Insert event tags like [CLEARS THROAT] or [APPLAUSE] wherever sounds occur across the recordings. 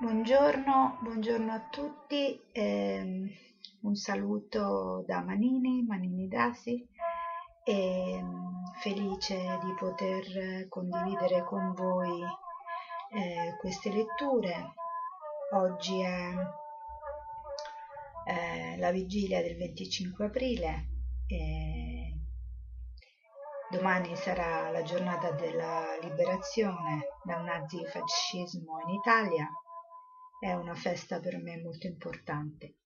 Buongiorno, buongiorno a tutti, ehm, un saluto da Manini, Manini Dasi e ehm, felice di poter condividere con voi eh, queste letture. Oggi è eh, la vigilia del 25 aprile domani sarà la giornata della liberazione dal nazifascismo in Italia è una festa per me molto importante.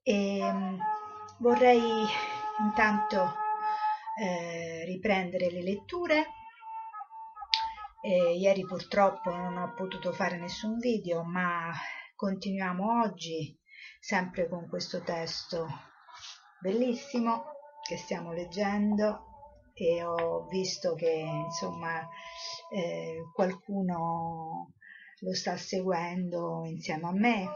E ehm, vorrei intanto eh, riprendere le letture. E ieri purtroppo non ho potuto fare nessun video, ma continuiamo oggi sempre con questo testo bellissimo che stiamo leggendo e ho visto che insomma eh, qualcuno lo sta seguendo insieme a me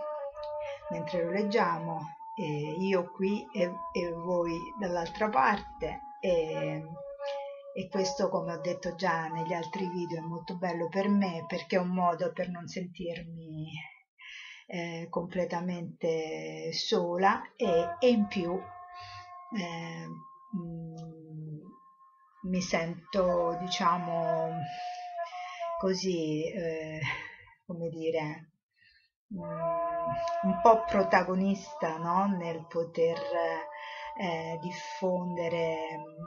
mentre lo leggiamo, io qui e, e voi dall'altra parte. E, e questo, come ho detto già negli altri video, è molto bello per me perché è un modo per non sentirmi eh, completamente sola e, e in più eh, mh, mm, mi sento, diciamo, così. Eh, come dire, mm, un po' protagonista no? nel poter eh, diffondere mm,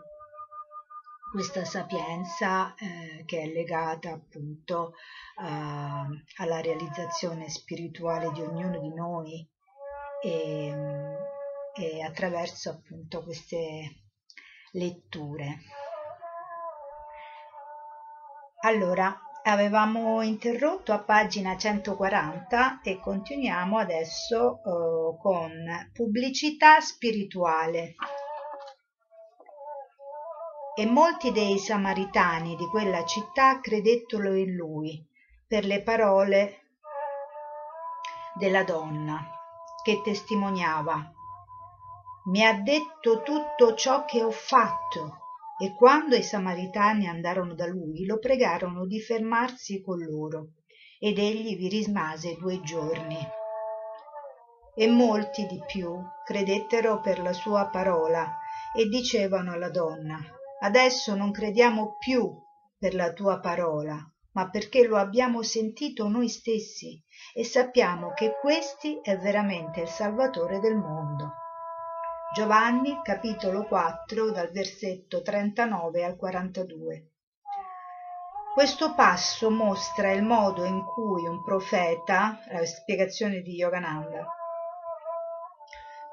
questa sapienza eh, che è legata appunto uh, alla realizzazione spirituale di ognuno di noi e, mm, e attraverso appunto queste letture. Allora, avevamo interrotto a pagina 140 e continuiamo adesso eh, con pubblicità spirituale. E molti dei samaritani di quella città credettero in lui per le parole della donna che testimoniava. Mi ha detto tutto ciò che ho fatto e quando i samaritani andarono da lui lo pregarono di fermarsi con loro ed egli vi rimase due giorni. E molti di più credettero per la sua parola e dicevano alla donna adesso non crediamo più per la tua parola ma perché lo abbiamo sentito noi stessi e sappiamo che questi è veramente il salvatore del mondo Giovanni capitolo 4 dal versetto 39 al 42. Questo passo mostra il modo in cui un profeta, la spiegazione di Yogananda,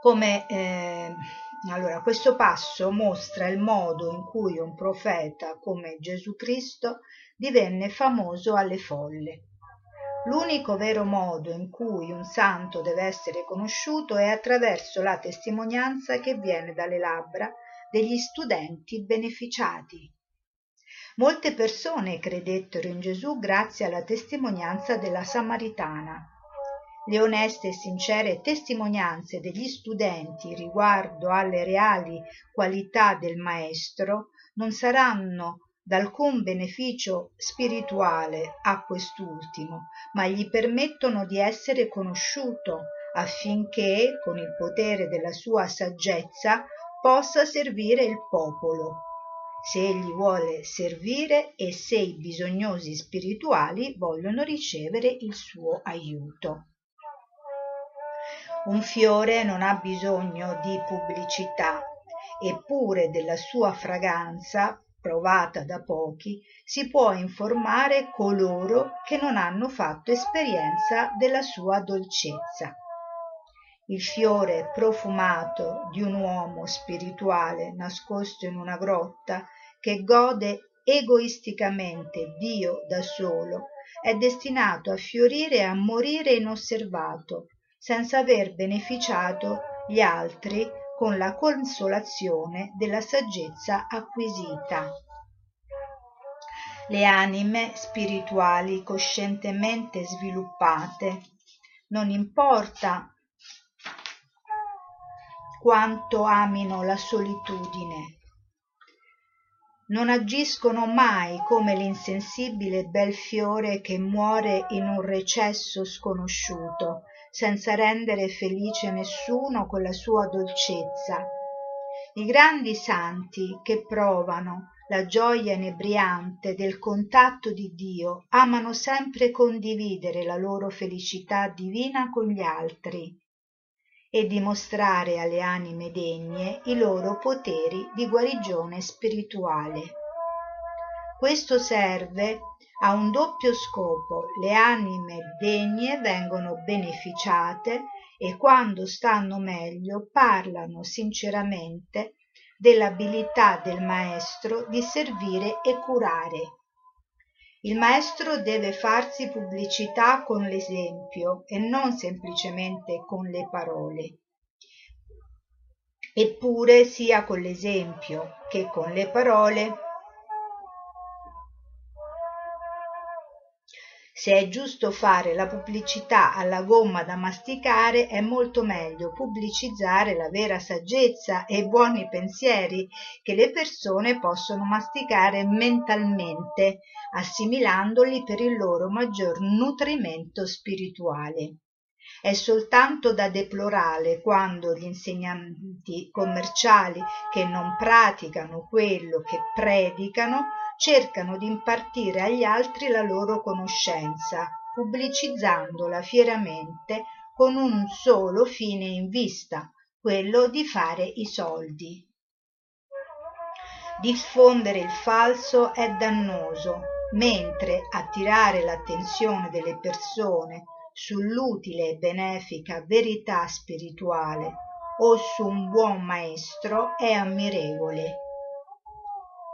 come eh, allora questo passo mostra il modo in cui un profeta come Gesù Cristo divenne famoso alle folle L'unico vero modo in cui un santo deve essere conosciuto è attraverso la testimonianza che viene dalle labbra degli studenti beneficiati. Molte persone credettero in Gesù grazie alla testimonianza della Samaritana. Le oneste e sincere testimonianze degli studenti riguardo alle reali qualità del Maestro non saranno d'alcun beneficio spirituale a quest'ultimo, ma gli permettono di essere conosciuto affinché, con il potere della sua saggezza, possa servire il popolo, se egli vuole servire e se i bisognosi spirituali vogliono ricevere il suo aiuto. Un fiore non ha bisogno di pubblicità, eppure della sua fragranza provata da pochi, si può informare coloro che non hanno fatto esperienza della sua dolcezza. Il fiore profumato di un uomo spirituale nascosto in una grotta che gode egoisticamente Dio da solo, è destinato a fiorire e a morire inosservato, senza aver beneficiato gli altri con la consolazione della saggezza acquisita. Le anime spirituali coscientemente sviluppate, non importa quanto amino la solitudine, non agiscono mai come l'insensibile bel fiore che muore in un recesso sconosciuto, senza rendere felice nessuno con la sua dolcezza. I grandi santi che provano la gioia inebriante del contatto di Dio amano sempre condividere la loro felicità divina con gli altri e dimostrare alle anime degne i loro poteri di guarigione spirituale. Questo serve a un doppio scopo. Le anime degne vengono beneficiate e quando stanno meglio parlano sinceramente dell'abilità del maestro di servire e curare. Il maestro deve farsi pubblicità con l'esempio e non semplicemente con le parole. Eppure sia con l'esempio che con le parole Se è giusto fare la pubblicità alla gomma da masticare, è molto meglio pubblicizzare la vera saggezza e i buoni pensieri che le persone possono masticare mentalmente, assimilandoli per il loro maggior nutrimento spirituale. È soltanto da deplorare quando gli insegnanti commerciali che non praticano quello che predicano cercano di impartire agli altri la loro conoscenza, pubblicizzandola fieramente con un solo fine in vista, quello di fare i soldi. Diffondere il falso è dannoso, mentre attirare l'attenzione delle persone sull'utile e benefica verità spirituale o su un buon maestro è ammirevole.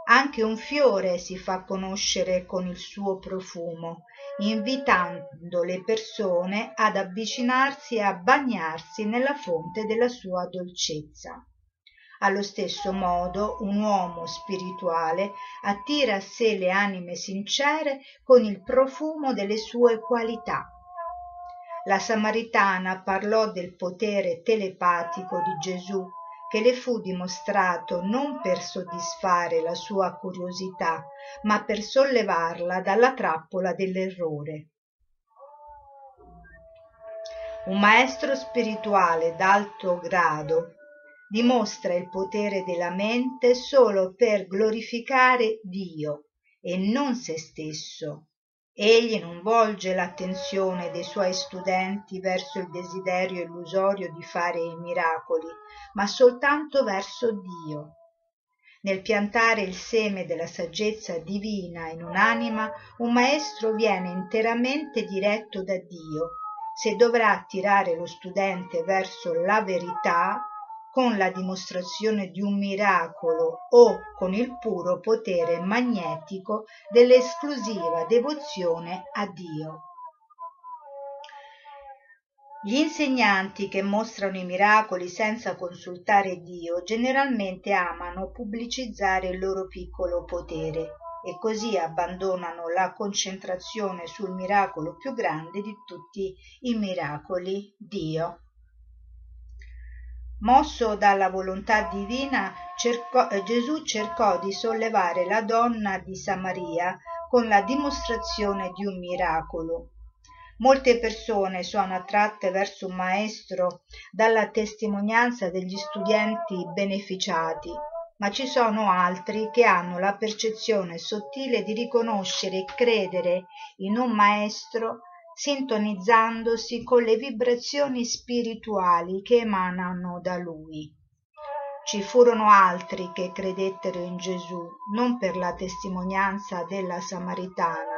Anche un fiore si fa conoscere con il suo profumo invitando le persone ad avvicinarsi e a bagnarsi nella fonte della sua dolcezza. Allo stesso modo un uomo spirituale attira a sé le anime sincere con il profumo delle sue qualità la samaritana parlò del potere telepatico di gesù che le fu dimostrato non per soddisfare la sua curiosità ma per sollevarla dalla trappola dell'errore. Un maestro spirituale d'alto grado dimostra il potere della mente solo per glorificare dio e non se stesso egli non volge l'attenzione dei suoi studenti verso il desiderio illusorio di fare i miracoli ma soltanto verso dio. Nel piantare il seme della saggezza divina in un'anima un maestro viene interamente diretto da dio. Se dovrà attirare lo studente verso la verità con la dimostrazione di un miracolo o con il puro potere magnetico dell'esclusiva devozione a Dio. Gli insegnanti che mostrano i miracoli senza consultare Dio generalmente amano pubblicizzare il loro piccolo potere e così abbandonano la concentrazione sul miracolo più grande di tutti i miracoli, Dio mosso dalla volontà divina cercò, eh, gesù cercò di sollevare la donna di samaria con la dimostrazione di un miracolo. Molte persone sono attratte verso un maestro dalla testimonianza degli studenti beneficiati ma ci sono altri che hanno la percezione sottile di riconoscere e credere in un maestro sintonizzandosi con le vibrazioni spirituali che emanano da lui. Ci furono altri che credettero in gesù non per la testimonianza della samaritana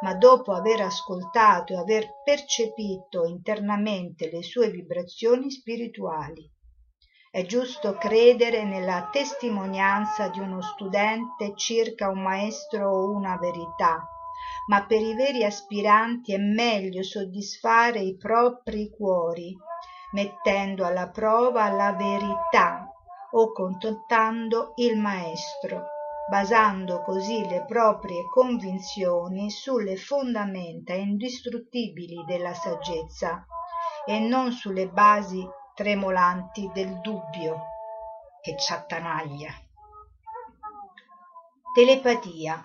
ma dopo aver ascoltato e aver percepito internamente le sue vibrazioni spirituali. È giusto credere nella testimonianza di uno studente circa un maestro o una verità ma per i veri aspiranti è meglio soddisfare i propri cuori, mettendo alla prova la verità o contattando il maestro, basando così le proprie convinzioni sulle fondamenta indistruttibili della saggezza e non sulle basi tremolanti del dubbio che ci attanaglia. Telepatia.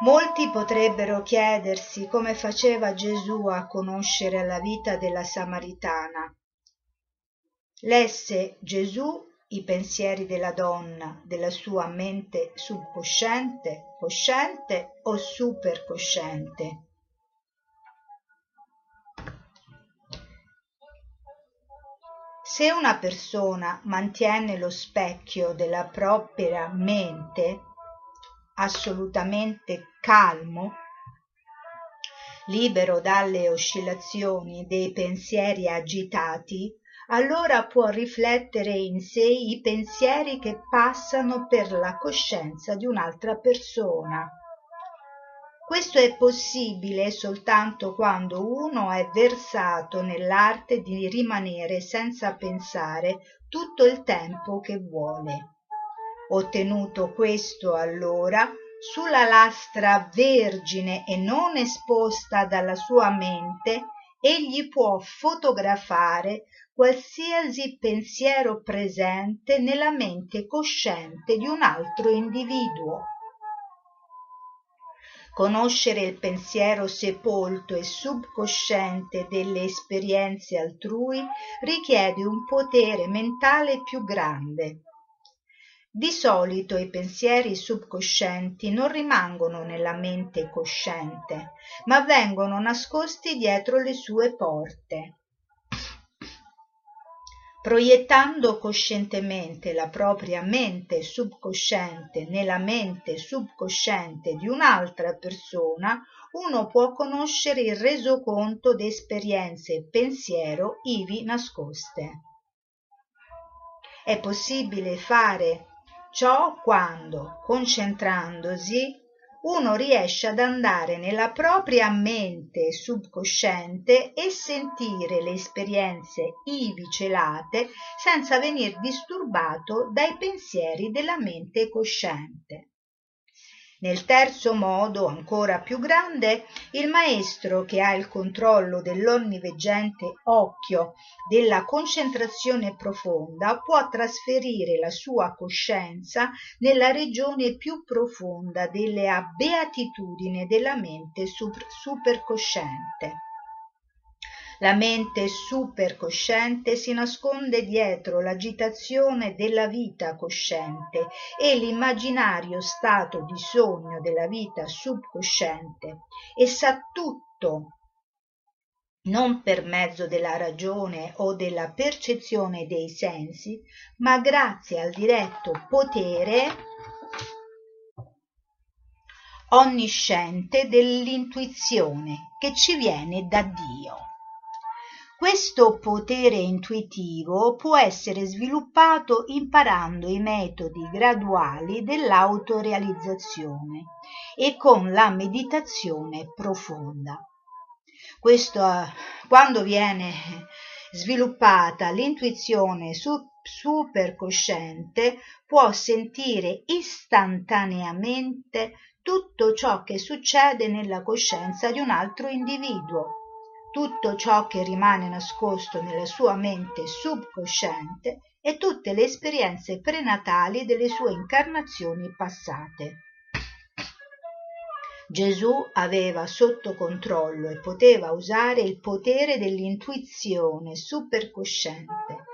Molti potrebbero chiedersi come faceva Gesù a conoscere la vita della Samaritana. Lesse Gesù i pensieri della donna, della sua mente subcosciente, cosciente o supercosciente. Se una persona mantiene lo specchio della propria mente assolutamente calmo, libero dalle oscillazioni dei pensieri agitati, allora può riflettere in sé i pensieri che passano per la coscienza di un'altra persona. Questo è possibile soltanto quando uno è versato nell'arte di rimanere senza pensare tutto il tempo che vuole. Ottenuto questo allora, sulla lastra vergine e non esposta dalla sua mente, egli può fotografare qualsiasi pensiero presente nella mente cosciente di un altro individuo. Conoscere il pensiero sepolto e subcosciente delle esperienze altrui richiede un potere mentale più grande. Di solito i pensieri subcoscienti non rimangono nella mente cosciente, ma vengono nascosti dietro le sue porte. Proiettando coscientemente la propria mente subcosciente nella mente subcosciente di un'altra persona, uno può conoscere il resoconto di esperienze e pensiero ivi nascoste. È possibile fare ciò quando, concentrandosi, uno riesce ad andare nella propria mente subcosciente e sentire le esperienze ivi celate senza venir disturbato dai pensieri della mente cosciente. Nel terzo modo, ancora più grande, il maestro che ha il controllo dell'onniveggente occhio della concentrazione profonda può trasferire la sua coscienza nella regione più profonda delle beatitudini della mente supercosciente la mente supercosciente si nasconde dietro l'agitazione della vita cosciente e l'immaginario stato di sogno della vita subcosciente e sa tutto non per mezzo della ragione o della percezione dei sensi, ma grazie al diretto potere onnisciente dell'intuizione che ci viene da Dio. Questo potere intuitivo può essere sviluppato imparando i metodi graduali dell'autorealizzazione e con la meditazione profonda. Questo, quando viene sviluppata l'intuizione supercosciente, può sentire istantaneamente tutto ciò che succede nella coscienza di un altro individuo tutto ciò che rimane nascosto nella sua mente subcosciente e tutte le esperienze prenatali delle sue incarnazioni passate. Gesù aveva sotto controllo e poteva usare il potere dell'intuizione supercosciente,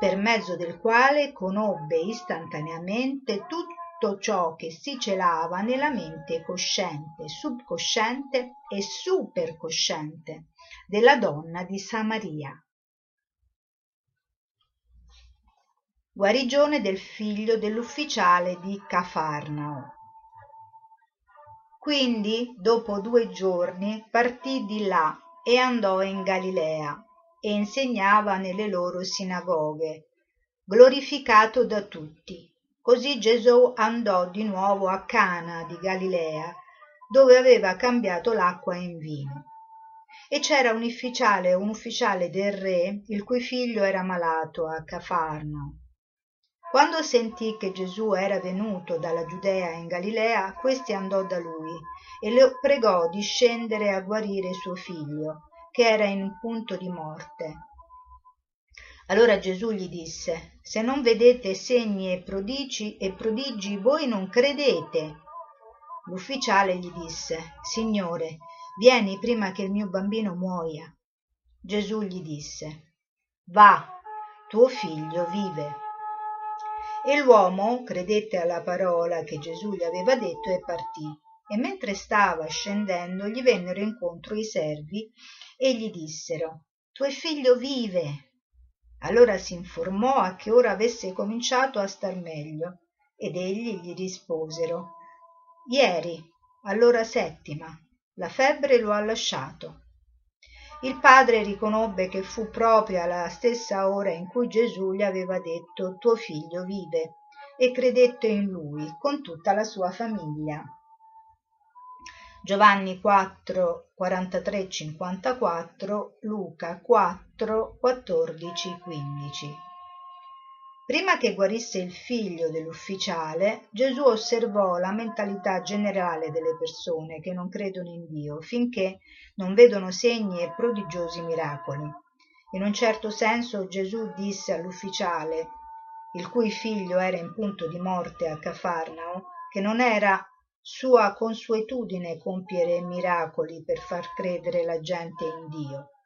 per mezzo del quale conobbe istantaneamente tutto ciò che si celava nella mente cosciente, subcosciente e supercosciente della donna di Samaria. Guarigione del figlio dell'ufficiale di Cafarnao. Quindi, dopo due giorni, partì di là e andò in Galilea e insegnava nelle loro sinagoghe, glorificato da tutti. Così Gesù andò di nuovo a Cana di Galilea dove aveva cambiato l'acqua in vino. E c'era un ufficiale, un ufficiale del re, il cui figlio era malato a Cafarno. Quando sentì che Gesù era venuto dalla Giudea in Galilea, questi andò da lui e lo pregò di scendere a guarire suo figlio, che era in punto di morte. Allora Gesù gli disse, se non vedete segni e prodigi, e prodigi voi non credete. L'ufficiale gli disse, Signore, vieni prima che il mio bambino muoia. Gesù gli disse, va, tuo figlio vive. E l'uomo credette alla parola che Gesù gli aveva detto e partì. E mentre stava scendendo gli vennero incontro i servi e gli dissero, tuo figlio vive. Allora si informò a che ora avesse cominciato a star meglio ed egli gli risposero Ieri, all'ora settima, la febbre lo ha lasciato. Il padre riconobbe che fu proprio alla stessa ora in cui Gesù gli aveva detto tuo figlio vive e credette in lui con tutta la sua famiglia. Giovanni 4, 43, 54, Luca 4, 14, 15. Prima che guarisse il figlio dell'ufficiale, Gesù osservò la mentalità generale delle persone che non credono in Dio finché non vedono segni e prodigiosi miracoli. In un certo senso Gesù disse all'ufficiale, il cui figlio era in punto di morte a Cafarnao, che non era sua consuetudine compiere miracoli per far credere la gente in Dio.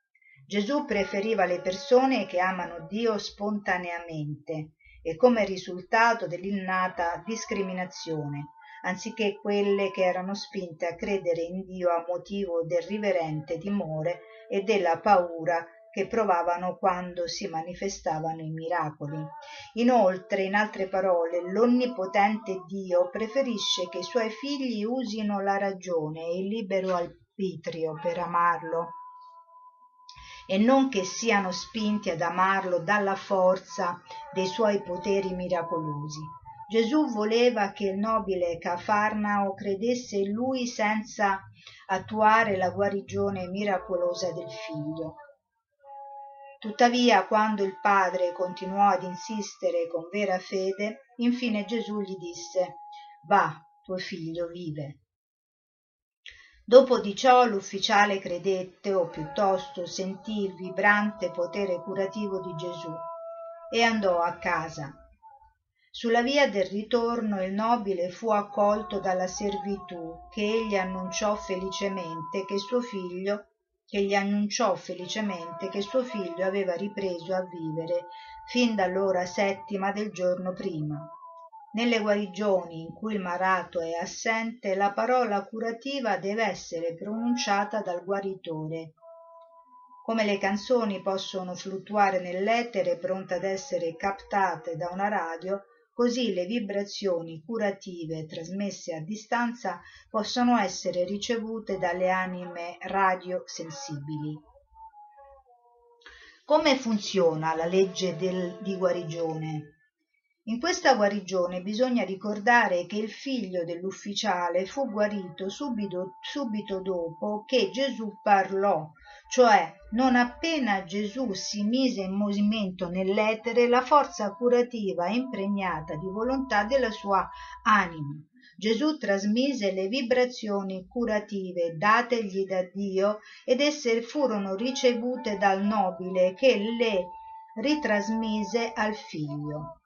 Gesù preferiva le persone che amano Dio spontaneamente e come risultato dell'innata discriminazione, anziché quelle che erano spinte a credere in Dio a motivo del riverente timore e della paura che provavano quando si manifestavano i miracoli. Inoltre, in altre parole, l'onnipotente Dio preferisce che i suoi figli usino la ragione e il libero arbitrio per amarlo e non che siano spinti ad amarlo dalla forza dei suoi poteri miracolosi. Gesù voleva che il nobile Cafarnao credesse in lui senza attuare la guarigione miracolosa del figlio. Tuttavia, quando il padre continuò ad insistere con vera fede, infine Gesù gli disse Va, tuo figlio vive. Dopo di ciò l'ufficiale credette, o piuttosto sentì il vibrante potere curativo di Gesù, e andò a casa. Sulla via del ritorno il nobile fu accolto dalla servitù che egli annunciò felicemente che suo figlio che gli annunciò felicemente che suo figlio aveva ripreso a vivere fin dall'ora settima del giorno prima. Nelle guarigioni in cui il malato è assente, la parola curativa deve essere pronunciata dal guaritore. Come le canzoni possono fluttuare nell'etere pronte ad essere captate da una radio, Così le vibrazioni curative trasmesse a distanza possono essere ricevute dalle anime radiosensibili. Come funziona la legge del, di guarigione? In questa guarigione bisogna ricordare che il figlio dell'ufficiale fu guarito subito, subito dopo che Gesù parlò cioè non appena Gesù si mise in movimento nell'etere la forza curativa impregnata di volontà della sua anima. Gesù trasmise le vibrazioni curative dategli da Dio ed esse furono ricevute dal nobile che le ritrasmise al figlio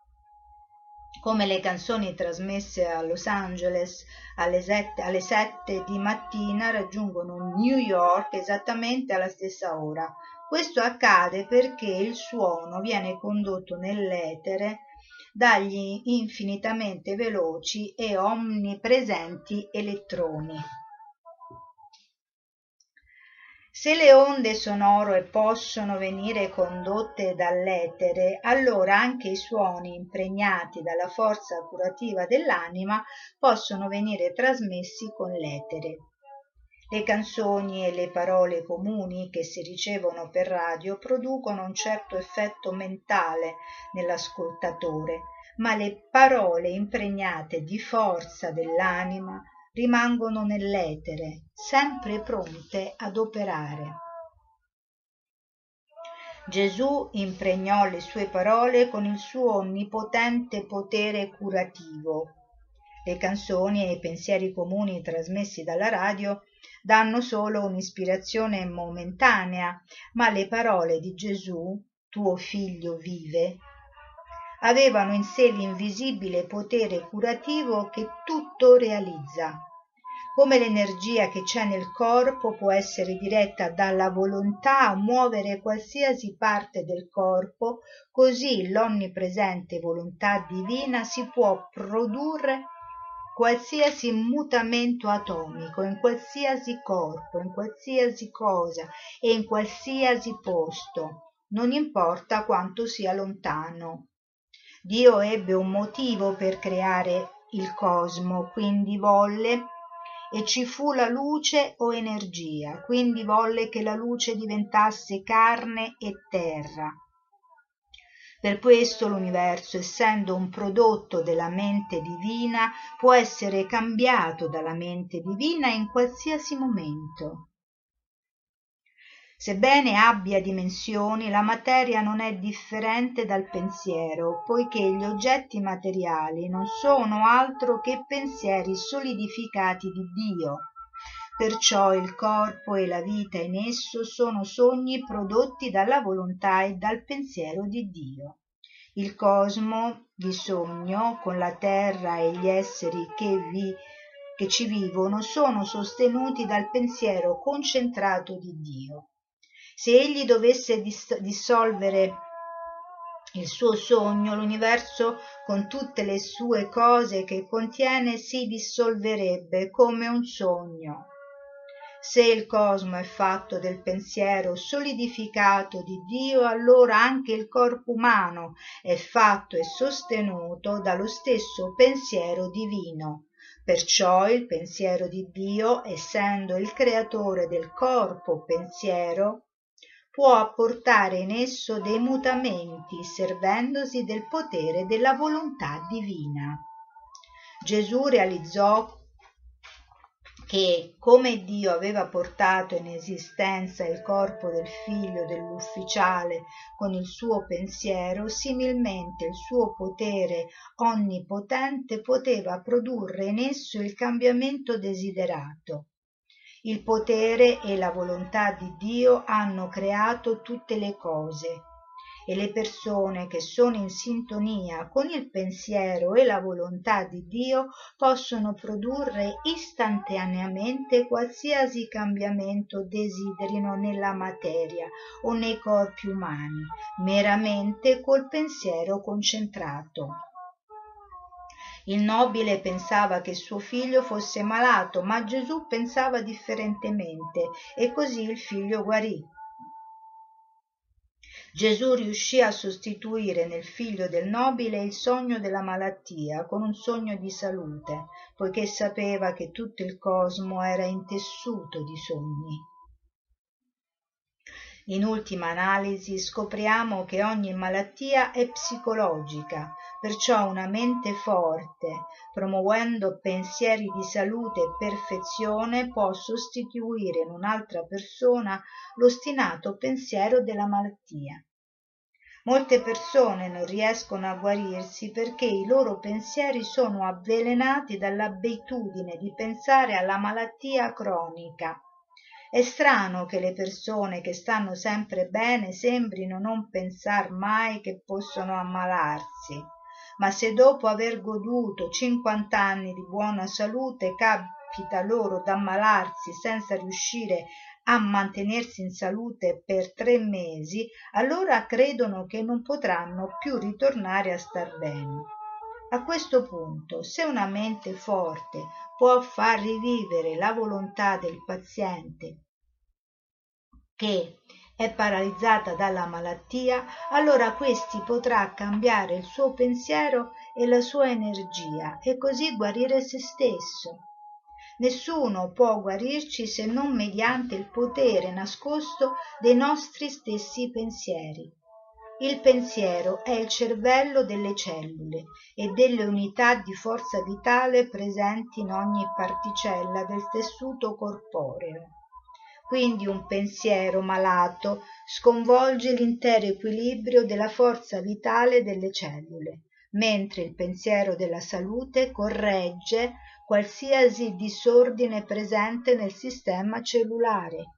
come le canzoni trasmesse a Los Angeles alle sette, alle sette di mattina raggiungono New York esattamente alla stessa ora. Questo accade perché il suono viene condotto nell'etere dagli infinitamente veloci e omnipresenti elettroni. Se le onde sonore possono venire condotte dall'etere, allora anche i suoni impregnati dalla forza curativa dell'anima possono venire trasmessi con l'etere. Le canzoni e le parole comuni che si ricevono per radio producono un certo effetto mentale nell'ascoltatore, ma le parole impregnate di forza dell'anima rimangono nell'etere, sempre pronte ad operare. Gesù impregnò le sue parole con il suo onnipotente potere curativo. Le canzoni e i pensieri comuni trasmessi dalla radio danno solo un'ispirazione momentanea, ma le parole di Gesù, tuo figlio vive, avevano in sé l'invisibile potere curativo che tutto realizza come l'energia che c'è nel corpo può essere diretta dalla volontà a muovere qualsiasi parte del corpo, così l'onnipresente volontà divina si può produrre qualsiasi mutamento atomico, in qualsiasi corpo, in qualsiasi cosa e in qualsiasi posto, non importa quanto sia lontano. Dio ebbe un motivo per creare il cosmo, quindi volle e ci fu la luce o energia, quindi volle che la luce diventasse carne e terra. Per questo l'universo, essendo un prodotto della mente divina, può essere cambiato dalla mente divina in qualsiasi momento. Sebbene abbia dimensioni, la materia non è differente dal pensiero, poiché gli oggetti materiali non sono altro che pensieri solidificati di Dio. Perciò il corpo e la vita in esso sono sogni prodotti dalla volontà e dal pensiero di Dio. Il cosmo di sogno, con la terra e gli esseri che vi che ci vivono sono sostenuti dal pensiero concentrato di Dio se egli dovesse dissolvere il suo sogno, l'universo con tutte le sue cose che contiene si dissolverebbe come un sogno. Se il cosmo è fatto del pensiero solidificato di Dio, allora anche il corpo umano è fatto e sostenuto dallo stesso pensiero divino. Perciò il pensiero di Dio, essendo il creatore del corpo pensiero, può apportare in esso dei mutamenti servendosi del potere della volontà divina. Gesù realizzò che come Dio aveva portato in esistenza il corpo del figlio dell'ufficiale con il suo pensiero, similmente il suo potere onnipotente poteva produrre in esso il cambiamento desiderato il potere e la volontà di Dio hanno creato tutte le cose e le persone che sono in sintonia con il pensiero e la volontà di Dio possono produrre istantaneamente qualsiasi cambiamento desiderino nella materia o nei corpi umani, meramente col pensiero concentrato. Il nobile pensava che suo figlio fosse malato, ma Gesù pensava differentemente e così il figlio guarì. Gesù riuscì a sostituire nel figlio del nobile il sogno della malattia con un sogno di salute, poiché sapeva che tutto il cosmo era intessuto di sogni. In ultima analisi scopriamo che ogni malattia è psicologica, perciò una mente forte, promuovendo pensieri di salute e perfezione, può sostituire in un'altra persona l'ostinato pensiero della malattia. Molte persone non riescono a guarirsi perché i loro pensieri sono avvelenati dall'abitudine di pensare alla malattia cronica è strano che le persone che stanno sempre bene sembrino non pensar mai che possono ammalarsi ma se dopo aver goduto cinquant'anni di buona salute capita loro d'ammalarsi senza riuscire a mantenersi in salute per tre mesi allora credono che non potranno più ritornare a star bene. A questo punto se una mente forte può far rivivere la volontà del paziente che è paralizzata dalla malattia, allora questi potrà cambiare il suo pensiero e la sua energia e così guarire se stesso. Nessuno può guarirci se non mediante il potere nascosto dei nostri stessi pensieri. Il pensiero è il cervello delle cellule e delle unità di forza vitale presenti in ogni particella del tessuto corporeo. Quindi un pensiero malato sconvolge l'intero equilibrio della forza vitale delle cellule, mentre il pensiero della salute corregge qualsiasi disordine presente nel sistema cellulare.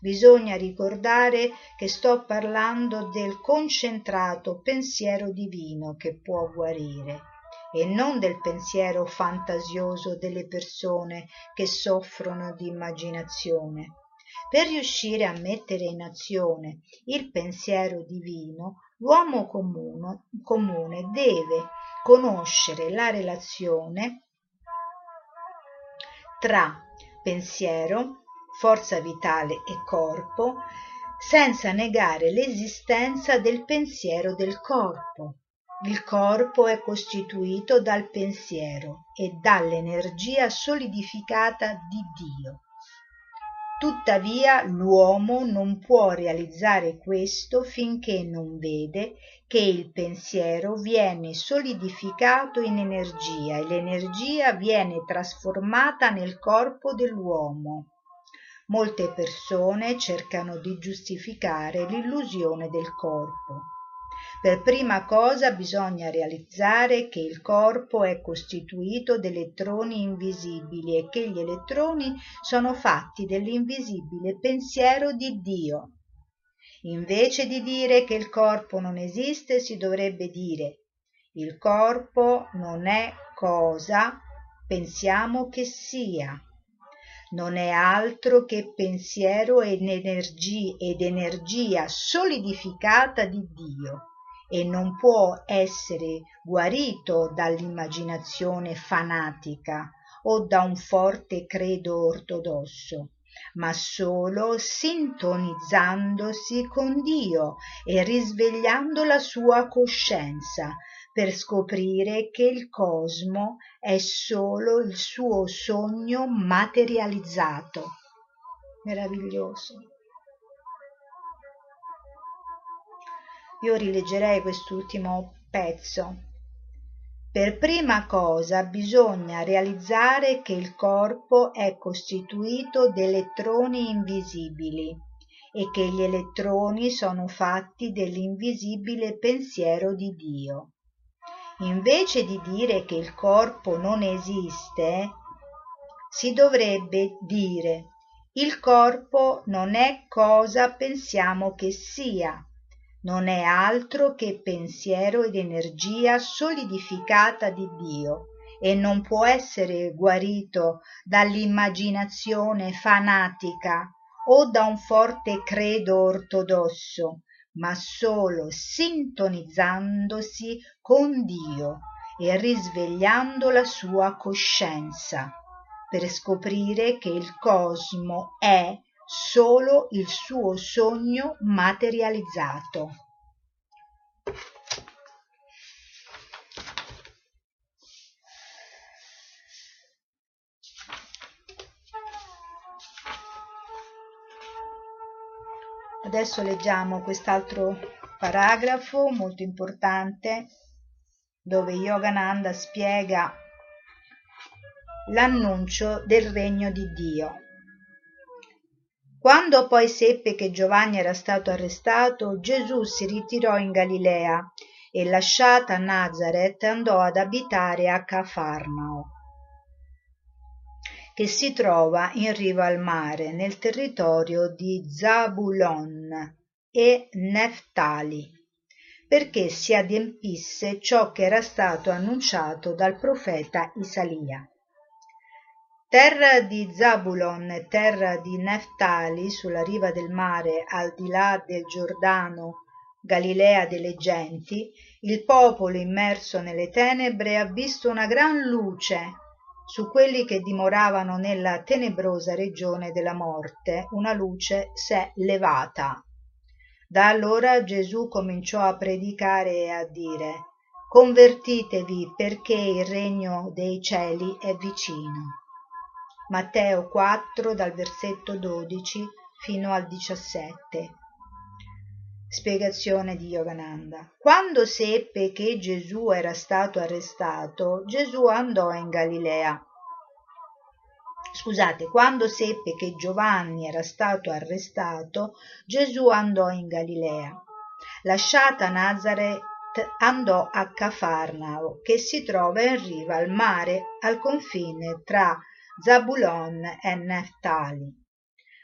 Bisogna ricordare che sto parlando del concentrato pensiero divino che può guarire e non del pensiero fantasioso delle persone che soffrono di immaginazione. Per riuscire a mettere in azione il pensiero divino, l'uomo comune, deve conoscere la relazione tra pensiero, forza vitale e corpo, senza negare l'esistenza del pensiero del corpo. Il corpo è costituito dal pensiero e dall'energia solidificata di Dio. Tuttavia l'uomo non può realizzare questo finché non vede che il pensiero viene solidificato in energia e l'energia viene trasformata nel corpo dell'uomo. Molte persone cercano di giustificare l'illusione del corpo. Per prima cosa bisogna realizzare che il corpo è costituito da elettroni invisibili e che gli elettroni sono fatti dell'invisibile pensiero di Dio. Invece di dire che il corpo non esiste, si dovrebbe dire il corpo non è cosa pensiamo che sia non è altro che pensiero ed energia, solidificata di Dio e non può essere guarito dall'immaginazione fanatica o da un forte credo ortodosso ma solo sintonizzandosi con Dio e risvegliando la sua coscienza per scoprire che il cosmo è solo il suo sogno materializzato. Meraviglioso. Io rileggerei quest'ultimo pezzo. Per prima cosa bisogna realizzare che il corpo è costituito da elettroni invisibili e che gli elettroni sono fatti dell'invisibile pensiero di Dio invece di dire che il corpo non esiste, si dovrebbe dire il corpo non è cosa pensiamo che sia, non è altro che pensiero ed energia solidificata di Dio e non può essere guarito dall'immaginazione fanatica o da un forte credo ortodosso ma solo sintonizzandosi con Dio e risvegliando la sua coscienza per scoprire che il cosmo è solo il suo sogno materializzato. Adesso leggiamo quest'altro paragrafo molto importante dove Yogananda spiega l'annuncio del regno di Dio. Quando poi seppe che Giovanni era stato arrestato, Gesù si ritirò in Galilea e lasciata Nazareth andò ad abitare a Cafarnao che si trova in riva al mare nel territorio di Zabulon e Neftali, perché si adempisse ciò che era stato annunciato dal profeta Isaia. Terra di Zabulon e terra di Neftali sulla riva del mare al di là del Giordano, Galilea delle genti, il popolo immerso nelle tenebre ha visto una gran luce su quelli che dimoravano nella tenebrosa regione della morte una luce s'è levata. Da allora gesù cominciò a predicare e a dire convertitevi perché il regno dei cieli è vicino. Matteo 4 dal versetto 12 fino al 17 Spiegazione di Yogananda. Quando seppe che Gesù era stato arrestato, Gesù andò in Galilea. Scusate, quando seppe che Giovanni era stato arrestato, Gesù andò in Galilea. Lasciata Nazareth andò a Cafarnao, che si trova in riva al mare al confine tra Zabulon e Neftali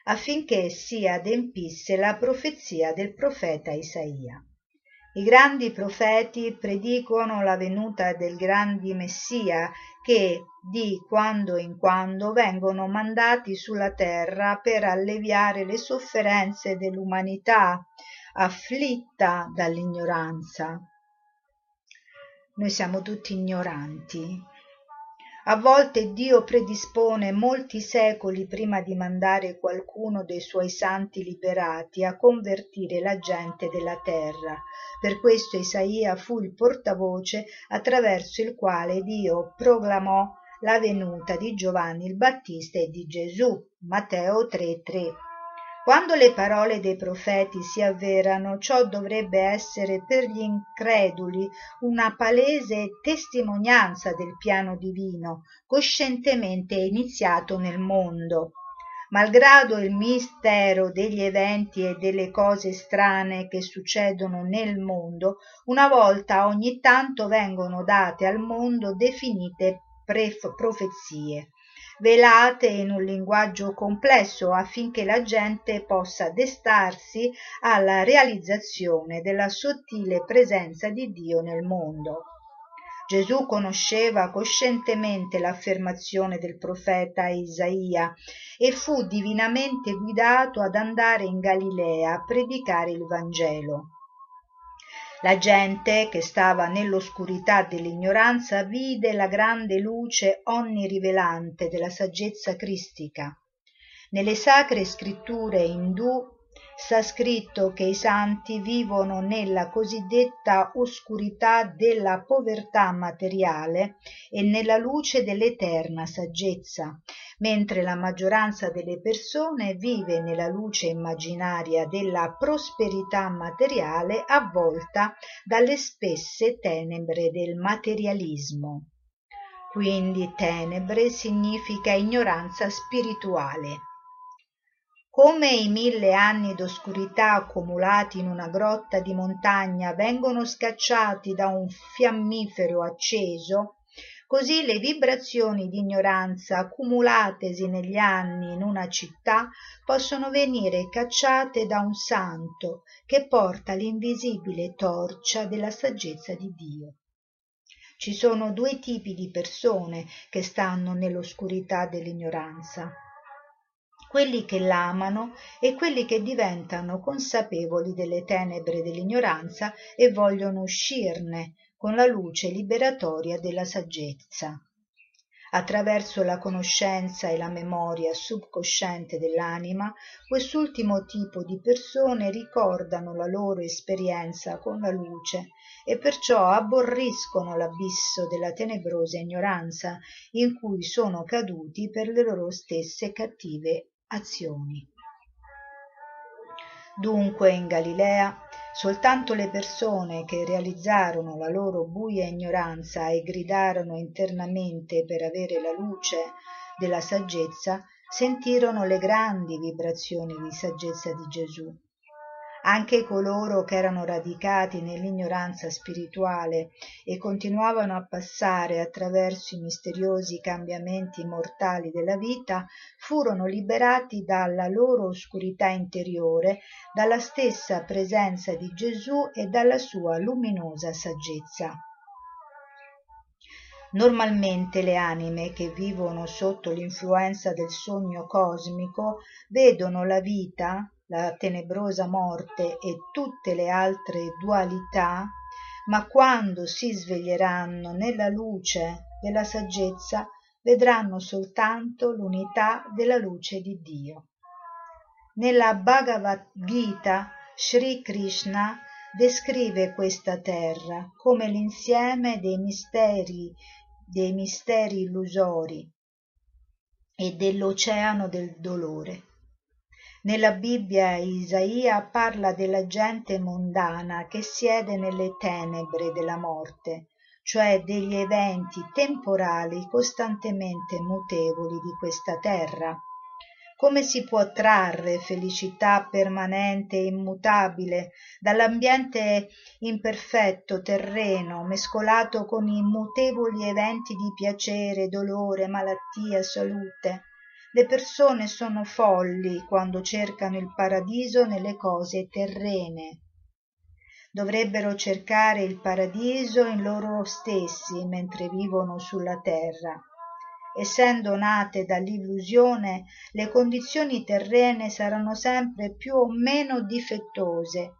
affinché si adempisse la profezia del profeta Isaia. I grandi profeti predicono la venuta del grande Messia che di quando in quando vengono mandati sulla terra per alleviare le sofferenze dell'umanità afflitta dall'ignoranza. Noi siamo tutti ignoranti a volte dio predispone molti secoli prima di mandare qualcuno dei suoi santi liberati a convertire la gente della terra. Per questo isaia fu il portavoce attraverso il quale dio proclamò la venuta di giovanni il battista e di gesù matteo 3 3 quando le parole dei profeti si avverano ciò dovrebbe essere per gli increduli una palese testimonianza del piano divino coscientemente iniziato nel mondo. Malgrado il mistero degli eventi e delle cose strane che succedono nel mondo una volta ogni tanto vengono date al mondo definite profezie velate in un linguaggio complesso affinché la gente possa destarsi alla realizzazione della sottile presenza di Dio nel mondo. Gesù conosceva coscientemente l'affermazione del profeta Isaia e fu divinamente guidato ad andare in Galilea a predicare il Vangelo. La gente, che stava nell'oscurità dell'ignoranza, vide la grande luce onnirivelante della saggezza cristica. Nelle sacre scritture indù sta scritto che i santi vivono nella cosiddetta oscurità della povertà materiale e nella luce dell'eterna saggezza, mentre la maggioranza delle persone vive nella luce immaginaria della prosperità materiale avvolta dalle spesse tenebre del materialismo. Quindi tenebre significa ignoranza spirituale come i mille anni d'oscurità accumulati in una grotta di montagna vengono scacciati da un fiammifero acceso così le vibrazioni di ignoranza accumulatesi negli anni in una città possono venire cacciate da un santo che porta l'invisibile torcia della saggezza di dio. Ci sono due tipi di persone che stanno nell'oscurità dell'ignoranza quelli che l'amano e quelli che diventano consapevoli delle tenebre dell'ignoranza e vogliono uscirne con la luce liberatoria della saggezza. Attraverso la conoscenza e la memoria subconsciente dell'anima quest'ultimo tipo di persone ricordano la loro esperienza con la luce e perciò aborriscono l'abisso della tenebrosa ignoranza in cui sono caduti per le loro stesse cattive azioni. Dunque in Galilea soltanto le persone che realizzarono la loro buia ignoranza e gridarono internamente per avere la luce della saggezza sentirono le grandi vibrazioni di saggezza di Gesù anche coloro che erano radicati nell'ignoranza spirituale e continuavano a passare attraverso i misteriosi cambiamenti mortali della vita furono liberati dalla loro oscurità interiore dalla stessa presenza di Gesù e dalla sua luminosa saggezza. Normalmente le anime che vivono sotto l'influenza del sogno cosmico vedono la vita la tenebrosa morte e tutte le altre dualità ma quando si sveglieranno nella luce della saggezza vedranno soltanto l'unità della luce di dio. Nella bhagavad gita sri krishna descrive questa terra come l'insieme dei misteri dei misteri illusori e dell'oceano del dolore Nella Bibbia Isaia parla della gente mondana che siede nelle tenebre della morte, cioè degli eventi temporali costantemente mutevoli di questa terra. Come si può trarre felicità permanente e immutabile dall'ambiente imperfetto terreno mescolato con i mutevoli eventi di piacere, dolore, malattia, salute? Le persone sono folli quando cercano il paradiso nelle cose terrene. Dovrebbero cercare il paradiso in loro stessi mentre vivono sulla terra. Essendo nate dall'illusione, le condizioni terrene saranno sempre più o meno difettose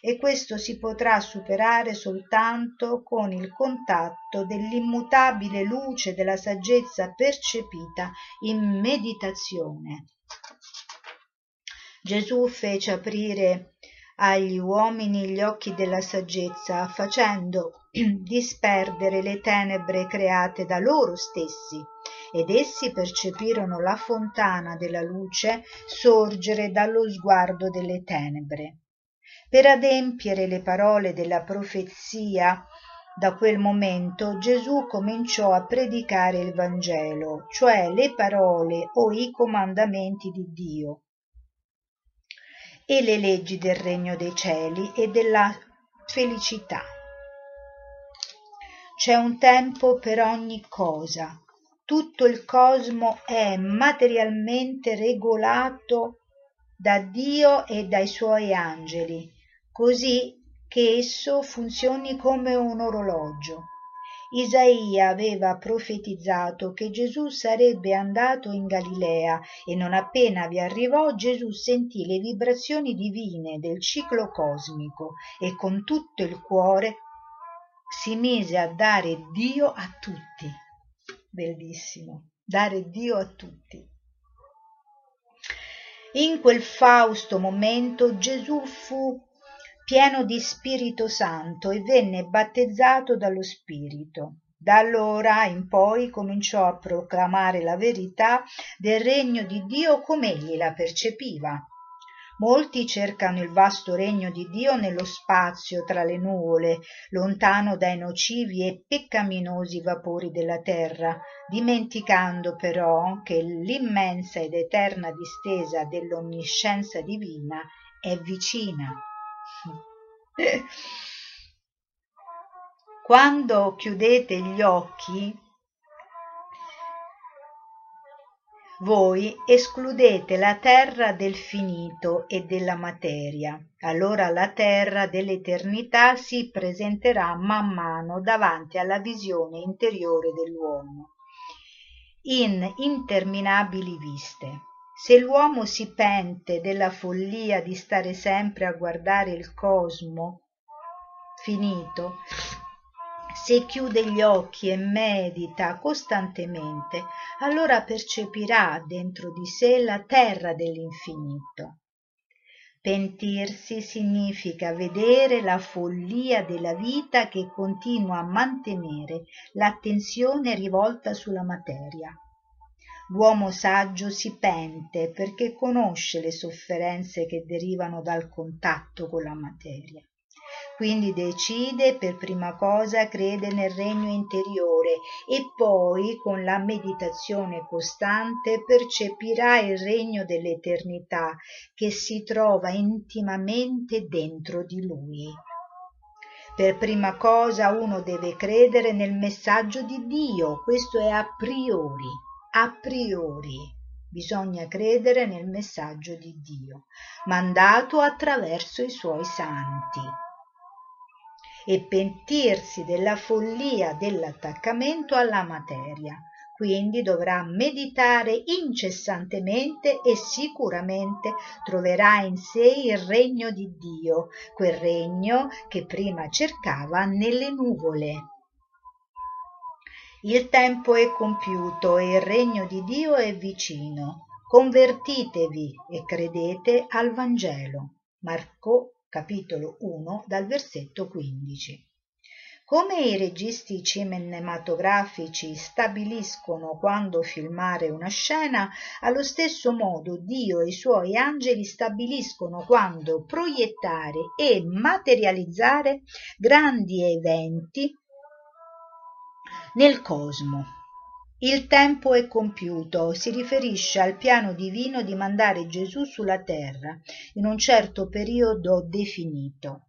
e questo si potrà superare soltanto con il contatto dell'immutabile luce della saggezza percepita in meditazione. Gesù fece aprire agli uomini gli occhi della saggezza, facendo [CLEARS THROAT] disperdere le tenebre create da loro stessi, ed essi percepirono la fontana della luce sorgere dallo sguardo delle tenebre per adempiere le parole della profezia da quel momento Gesù cominciò a predicare il Vangelo, cioè le parole o i comandamenti di Dio e le leggi del regno dei cieli e della felicità. C'è un tempo per ogni cosa. Tutto il cosmo è materialmente regolato da Dio e dai suoi angeli così che esso funzioni come un orologio. Isaia aveva profetizzato che Gesù sarebbe andato in Galilea e non appena vi arrivò Gesù sentì le vibrazioni divine del ciclo cosmico e con tutto il cuore si mise a dare Dio a tutti. Bellissimo, dare Dio a tutti. In quel fausto momento Gesù fu pieno di Spirito Santo e venne battezzato dallo Spirito. Da allora in poi cominciò a proclamare la verità del regno di Dio come egli la percepiva. Molti cercano il vasto regno di Dio nello spazio tra le nuvole, lontano dai nocivi e peccaminosi vapori della terra, dimenticando però che l'immensa ed eterna distesa dell'onniscienza divina è vicina quando chiudete gli occhi, voi escludete la terra del finito e della materia. Allora la terra dell'eternità si presenterà man mano davanti alla visione interiore dell'uomo, in interminabili viste. Se l'uomo si pente della follia di stare sempre a guardare il cosmo finito, se chiude gli occhi e medita costantemente, allora percepirà dentro di sé la terra dell'infinito. Pentirsi significa vedere la follia della vita che continua a mantenere l'attenzione rivolta sulla materia l'uomo saggio si pente perché conosce le sofferenze che derivano dal contatto con la materia. Quindi decide per prima cosa crede nel regno interiore e poi con la meditazione costante percepirà il regno dell'eternità che si trova intimamente dentro di lui. Per prima cosa uno deve credere nel messaggio di dio questo è a priori a priori bisogna credere nel messaggio di Dio, mandato attraverso i suoi santi e pentirsi della follia dell'attaccamento alla materia. Quindi dovrà meditare incessantemente e sicuramente troverà in sé il regno di Dio, quel regno che prima cercava nelle nuvole. Il tempo è compiuto e il regno di Dio è vicino. Convertitevi e credete al Vangelo. Marco capitolo 1 dal versetto 15. Come i registi cinematografici stabiliscono quando filmare una scena, allo stesso modo Dio e i suoi angeli stabiliscono quando proiettare e materializzare grandi eventi nel cosmo. Il tempo è compiuto si riferisce al piano divino di mandare Gesù sulla terra in un certo periodo definito.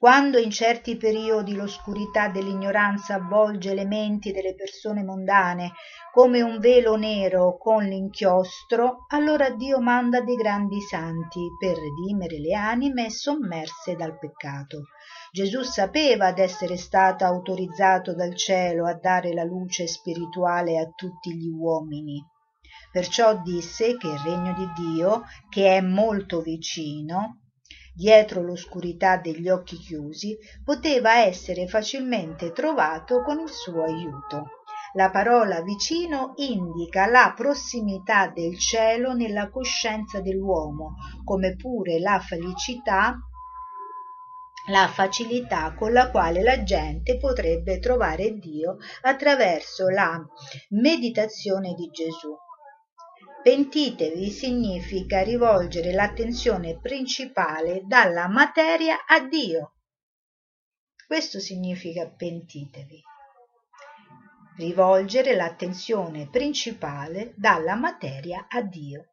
Quando in certi periodi l'oscurità dell'ignoranza avvolge le menti delle persone mondane come un velo nero con l'inchiostro, allora Dio manda dei grandi santi per redimere le anime sommerse dal peccato. Gesù sapeva d'essere stato autorizzato dal cielo a dare la luce spirituale a tutti gli uomini. Perciò disse che il regno di Dio, che è molto vicino, dietro l'oscurità degli occhi chiusi, poteva essere facilmente trovato con il suo aiuto. La parola vicino indica la prossimità del cielo nella coscienza dell'uomo, come pure la felicità la facilità con la quale la gente potrebbe trovare Dio attraverso la meditazione di Gesù. Pentitevi significa rivolgere l'attenzione principale dalla materia a Dio. Questo significa pentitevi. Rivolgere l'attenzione principale dalla materia a Dio.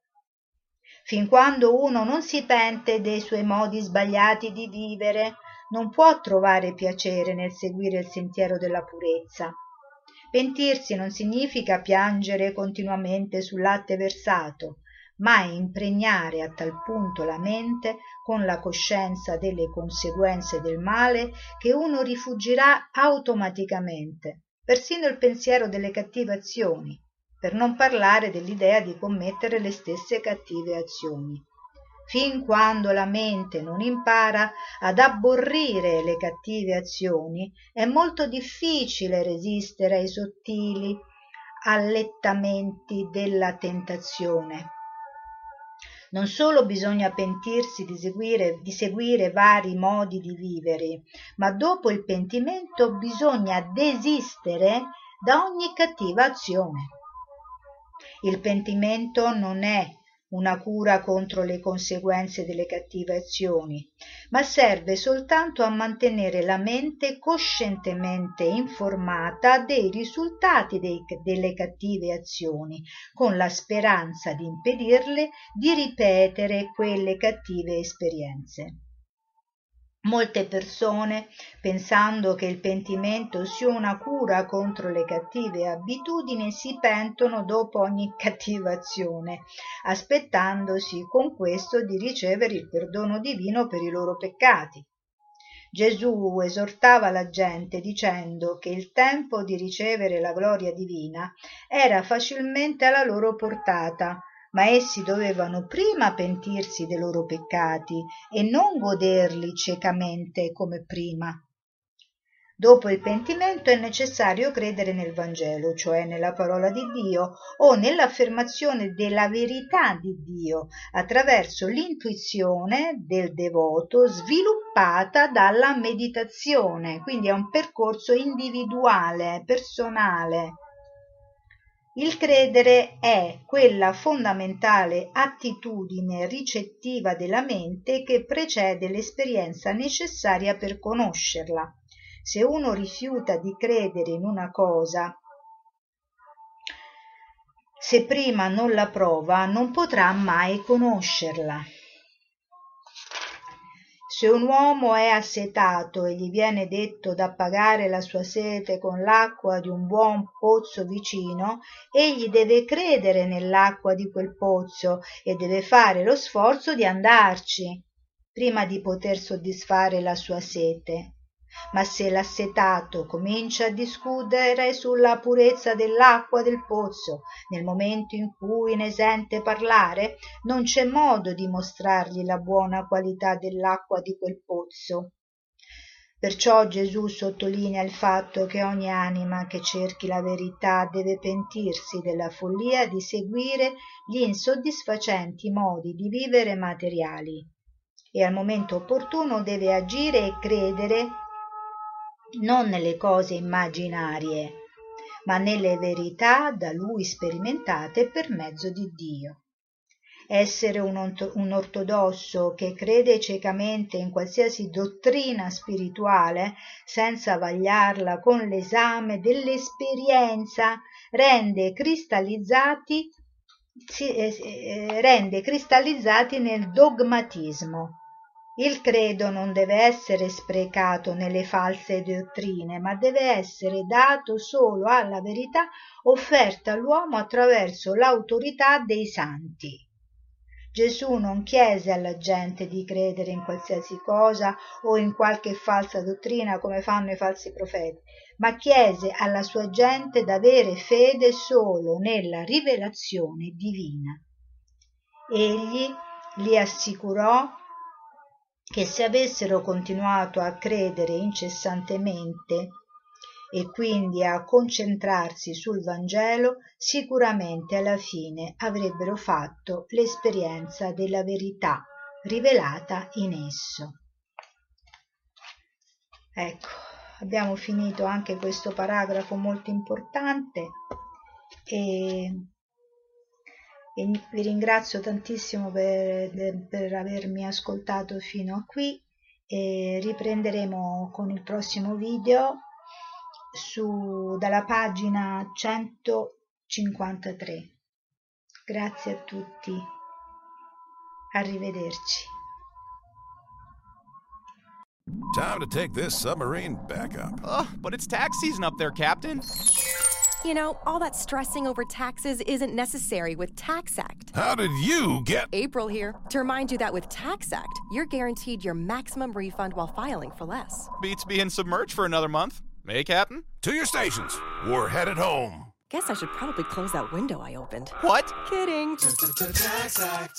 Fin quando uno non si pente dei suoi modi sbagliati di vivere, non può trovare piacere nel seguire il sentiero della purezza. Pentirsi non significa piangere continuamente sul latte versato ma impregnare a tal punto la mente con la coscienza delle conseguenze del male che uno rifugirà automaticamente persino il pensiero delle cattive azioni per non parlare dell'idea di commettere le stesse cattive azioni fin quando la mente non impara ad abborrire le cattive azioni è molto difficile resistere ai sottili allettamenti della tentazione non solo bisogna pentirsi di seguire, di seguire vari modi di vivere, ma dopo il pentimento bisogna desistere da ogni cattiva azione. Il pentimento non è una cura contro le conseguenze delle cattive azioni, ma serve soltanto a mantenere la mente coscientemente informata dei risultati dei, delle cattive azioni, con la speranza di impedirle di ripetere quelle cattive esperienze. Molte persone, pensando che il pentimento sia una cura contro le cattive abitudini, si pentono dopo ogni [LAUGHS] cattiva azione, aspettandosi con questo di ricevere il perdono divino per i loro peccati. Gesù esortava la gente dicendo che il tempo di ricevere la gloria divina era facilmente alla loro portata ma essi dovevano prima pentirsi dei loro peccati e non goderli ciecamente come prima. Dopo il pentimento è necessario credere nel Vangelo, cioè nella parola di Dio o nell'affermazione della verità di Dio attraverso l'intuizione del devoto sviluppata dalla meditazione, quindi è un percorso individuale, personale il credere è quella fondamentale attitudine ricettiva della mente che precede l'esperienza necessaria per conoscerla. Se uno rifiuta di credere in una cosa, se prima non la prova, non potrà mai conoscerla se un uomo è assetato e gli viene detto d'appagare la sua sete con l'acqua di un buon pozzo vicino egli deve credere nell'acqua di quel pozzo e deve fare lo sforzo di andarci prima di poter soddisfare la sua sete ma se l'assetato comincia a discutere sulla purezza dell'acqua del pozzo nel momento in cui ne sente parlare non c'è modo di mostrargli la buona qualità dell'acqua di quel pozzo. Perciò gesù sottolinea il fatto che ogni anima che cerchi la verità deve pentirsi della follia di seguire gli insoddisfacenti modi di vivere materiali. E al momento opportuno deve agire e credere non nelle cose immaginarie, ma nelle verità da lui sperimentate per mezzo di Dio. Essere un, un ortodosso che crede ciecamente in qualsiasi dottrina spirituale senza vagliarla con l'esame dell'esperienza rende cristallizzati, si, eh, eh, rende cristallizzati nel dogmatismo il credo non deve essere sprecato nelle false dottrine, ma deve essere dato solo alla verità offerta all'uomo attraverso l'autorità dei santi. Gesù non chiese alla gente di credere in qualsiasi cosa o in qualche falsa dottrina come fanno i falsi profeti, ma chiese alla sua gente d'avere fede solo nella rivelazione divina. Egli li assicurò che se avessero continuato a credere incessantemente e quindi a concentrarsi sul Vangelo, sicuramente alla fine avrebbero fatto l'esperienza della verità rivelata in esso. Ecco, abbiamo finito anche questo paragrafo molto importante e e vi ringrazio tantissimo per, per avermi ascoltato fino a qui e riprenderemo con il prossimo video su, dalla pagina 153. Grazie a tutti. Arrivederci. Time to take this submarine back up. Ugh, but it's tax season up there, Captain. You know, all that stressing over taxes isn't necessary with TaxAct. How did you get. April here to remind you that with TaxAct, you're guaranteed your maximum refund while filing for less. Beats being submerged for another month. Hey, Captain? To your stations. We're headed home. Guess I should probably close that window I opened. What? Kidding. TaxAct.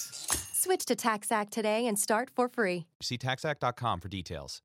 Switch to TaxAct today and start for free. See taxact.com for details.